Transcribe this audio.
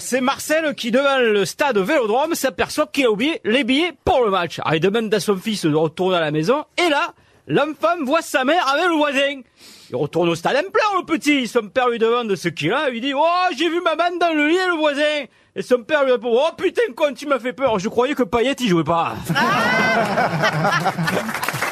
C'est Marcel qui devant le stade Vélodrome s'aperçoit qu'il a oublié les billets pour le match. Alors il demande à son fils de retourner à la maison et là, l'enfant voit sa mère avec le voisin. Il retourne au stade en pleure le petit. Son père lui demande ce qu'il a. Il dit Oh j'ai vu ma maman dans le lit le voisin. Et son père lui répond Oh putain con tu m'as fait peur. Je croyais que Payet il jouait pas.